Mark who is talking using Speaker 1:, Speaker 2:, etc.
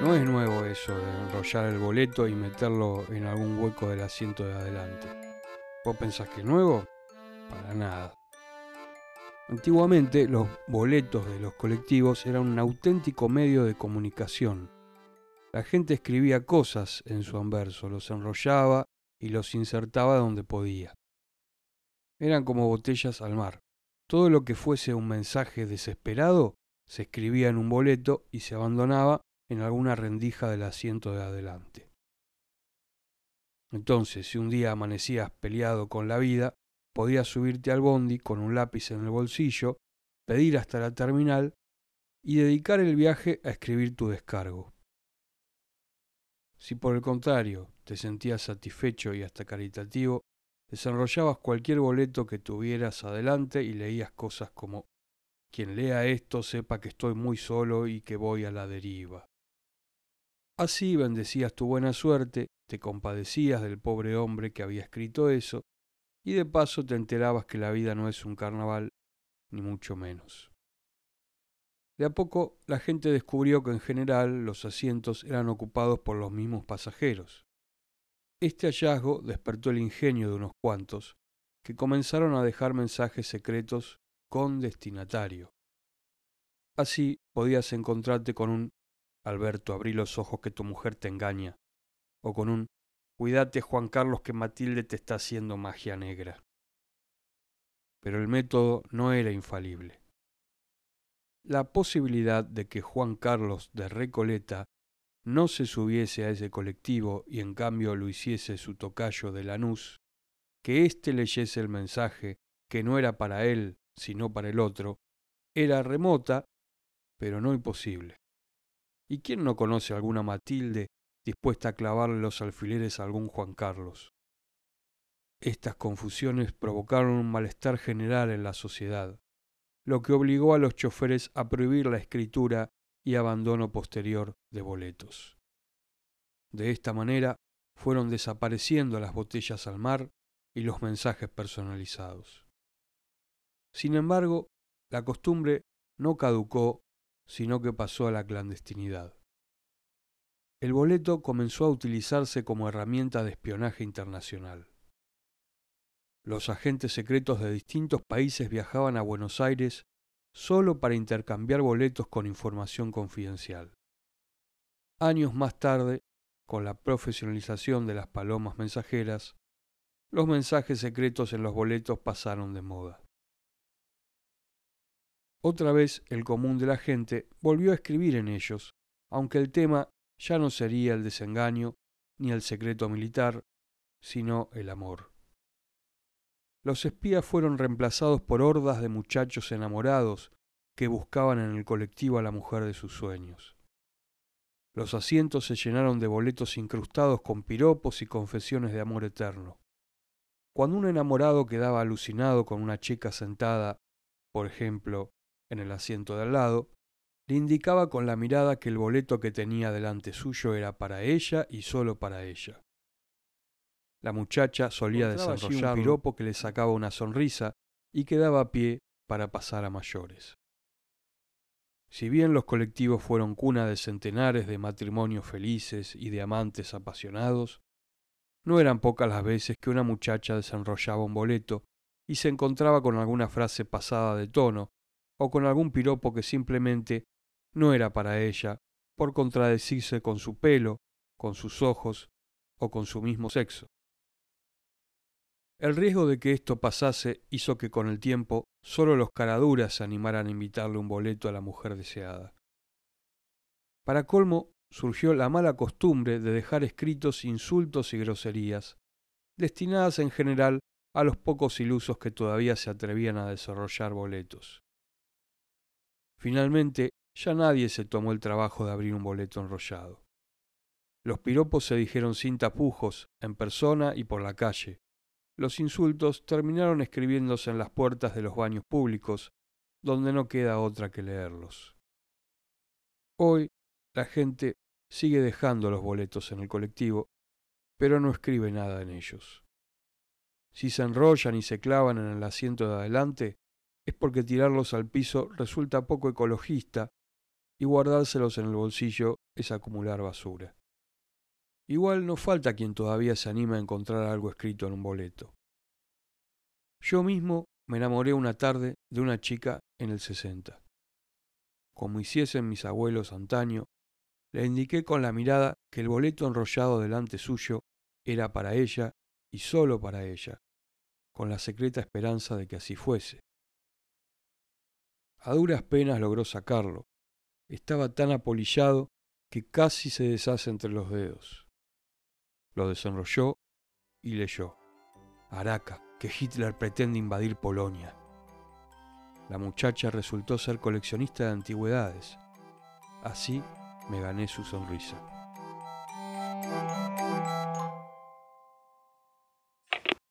Speaker 1: No es nuevo eso de enrollar el boleto y meterlo en algún hueco del asiento de adelante. ¿Vos pensás que es nuevo? Para nada. Antiguamente los boletos de los colectivos eran un auténtico medio de comunicación. La gente escribía cosas en su anverso, los enrollaba y los insertaba donde podía. Eran como botellas al mar. Todo lo que fuese un mensaje desesperado se escribía en un boleto y se abandonaba en alguna rendija del asiento de adelante. Entonces, si un día amanecías peleado con la vida, podías subirte al bondi con un lápiz en el bolsillo, pedir hasta la terminal y dedicar el viaje a escribir tu descargo. Si por el contrario te sentías satisfecho y hasta caritativo, desenrollabas cualquier boleto que tuvieras adelante y leías cosas como quien lea esto sepa que estoy muy solo y que voy a la deriva. Así bendecías tu buena suerte, te compadecías del pobre hombre que había escrito eso, y de paso te enterabas que la vida no es un carnaval, ni mucho menos. De a poco la gente descubrió que en general los asientos eran ocupados por los mismos pasajeros. Este hallazgo despertó el ingenio de unos cuantos, que comenzaron a dejar mensajes secretos con destinatario. Así podías encontrarte con un Alberto, abrí los ojos que tu mujer te engaña. O con un Cuídate, Juan Carlos, que Matilde te está haciendo magia negra. Pero el método no era infalible. La posibilidad de que Juan Carlos de Recoleta no se subiese a ese colectivo y en cambio lo hiciese su tocayo de Lanús, que éste leyese el mensaje que no era para él, sino para el otro, era remota, pero no imposible. ¿Y quién no conoce alguna Matilde dispuesta a clavarle los alfileres a algún Juan Carlos? Estas confusiones provocaron un malestar general en la sociedad, lo que obligó a los choferes a prohibir la escritura y abandono posterior de boletos. De esta manera fueron desapareciendo las botellas al mar y los mensajes personalizados. Sin embargo, la costumbre no caducó sino que pasó a la clandestinidad. El boleto comenzó a utilizarse como herramienta de espionaje internacional. Los agentes secretos de distintos países viajaban a Buenos Aires solo para intercambiar boletos con información confidencial. Años más tarde, con la profesionalización de las palomas mensajeras, los mensajes secretos en los boletos pasaron de moda. Otra vez el común de la gente volvió a escribir en ellos, aunque el tema ya no sería el desengaño ni el secreto militar, sino el amor. Los espías fueron reemplazados por hordas de muchachos enamorados que buscaban en el colectivo a la mujer de sus sueños. Los asientos se llenaron de boletos incrustados con piropos y confesiones de amor eterno. Cuando un enamorado quedaba alucinado con una chica sentada, por ejemplo, en el asiento de al lado, le indicaba con la mirada que el boleto que tenía delante suyo era para ella y solo para ella. La muchacha solía desarrollar un piropo que le sacaba una sonrisa y quedaba a pie para pasar a mayores. Si bien los colectivos fueron cuna de centenares de matrimonios felices y de amantes apasionados, no eran pocas las veces que una muchacha desenrollaba un boleto y se encontraba con alguna frase pasada de tono o con algún piropo que simplemente no era para ella, por contradecirse con su pelo, con sus ojos o con su mismo sexo. El riesgo de que esto pasase hizo que con el tiempo solo los caraduras se animaran a invitarle un boleto a la mujer deseada. Para colmo, surgió la mala costumbre de dejar escritos insultos y groserías, destinadas en general a los pocos ilusos que todavía se atrevían a desarrollar boletos. Finalmente, ya nadie se tomó el trabajo de abrir un boleto enrollado. Los piropos se dijeron sin tapujos, en persona y por la calle. Los insultos terminaron escribiéndose en las puertas de los baños públicos, donde no queda otra que leerlos. Hoy la gente sigue dejando los boletos en el colectivo, pero no escribe nada en ellos. Si se enrollan y se clavan en el asiento de adelante, es porque tirarlos al piso resulta poco ecologista y guardárselos en el bolsillo es acumular basura. Igual no falta quien todavía se anima a encontrar algo escrito en un boleto. Yo mismo me enamoré una tarde de una chica en el 60. Como hiciesen mis abuelos antaño, le indiqué con la mirada que el boleto enrollado delante suyo era para ella y sólo para ella, con la secreta esperanza de que así fuese. A duras penas logró sacarlo. Estaba tan apolillado que casi se deshace entre los dedos. Lo desenrolló y leyó. Araca, que Hitler pretende invadir Polonia. La muchacha resultó ser coleccionista de antigüedades. Así me gané su sonrisa.